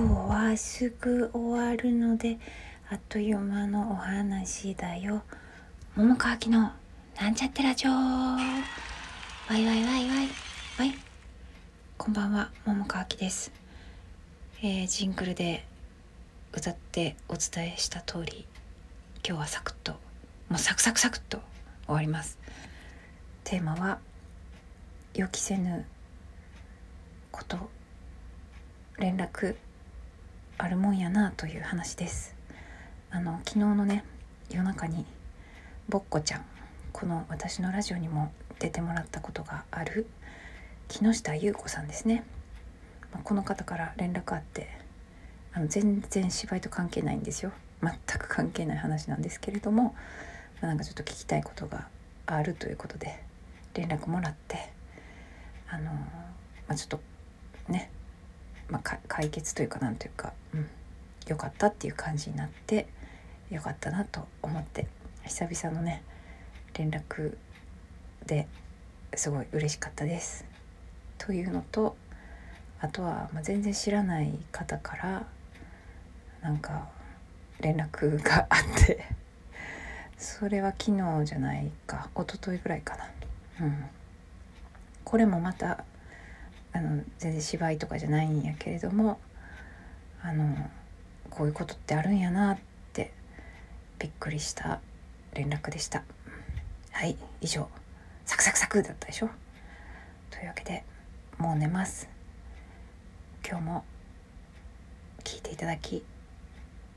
今日はすぐ終わるのであっという間のお話だよ。桃川きのなんちゃってラジオ。わいわいわいわい。わい。こんばんは桃川きです、えー、ジングルで歌ってお伝えした通り今日はサクッともうサクサクサクッと終わります。テーマは予期せぬこと。連絡あるもんやなという話です。あの昨日のね夜中にぼっこちゃんこの私のラジオにも出てもらったことがある木下優子さんですね、まあ、この方から連絡あってあの全然芝居と関係ないんですよ。全く関係ない話なんですけれども、まあ、なんかちょっと聞きたいことがあるということで連絡もらってあの、まあ、ちょっとねまあ、解決というかなんというか、うん、よかったっていう感じになってよかったなと思って久々のね連絡ですごい嬉しかったです。というのとあとは、まあ、全然知らない方からなんか連絡があってそれは昨日じゃないか一昨日ぐらいかな。うん、これもまたあの全然芝居とかじゃないんやけれどもあのこういうことってあるんやなってびっくりした連絡でした。はい以上。サクサクサクだったでしょ？というわけでもう寝ます。今日も聞いていただき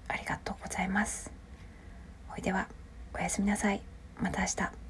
ありがとうございます。おいではおやすみなさい。また明日。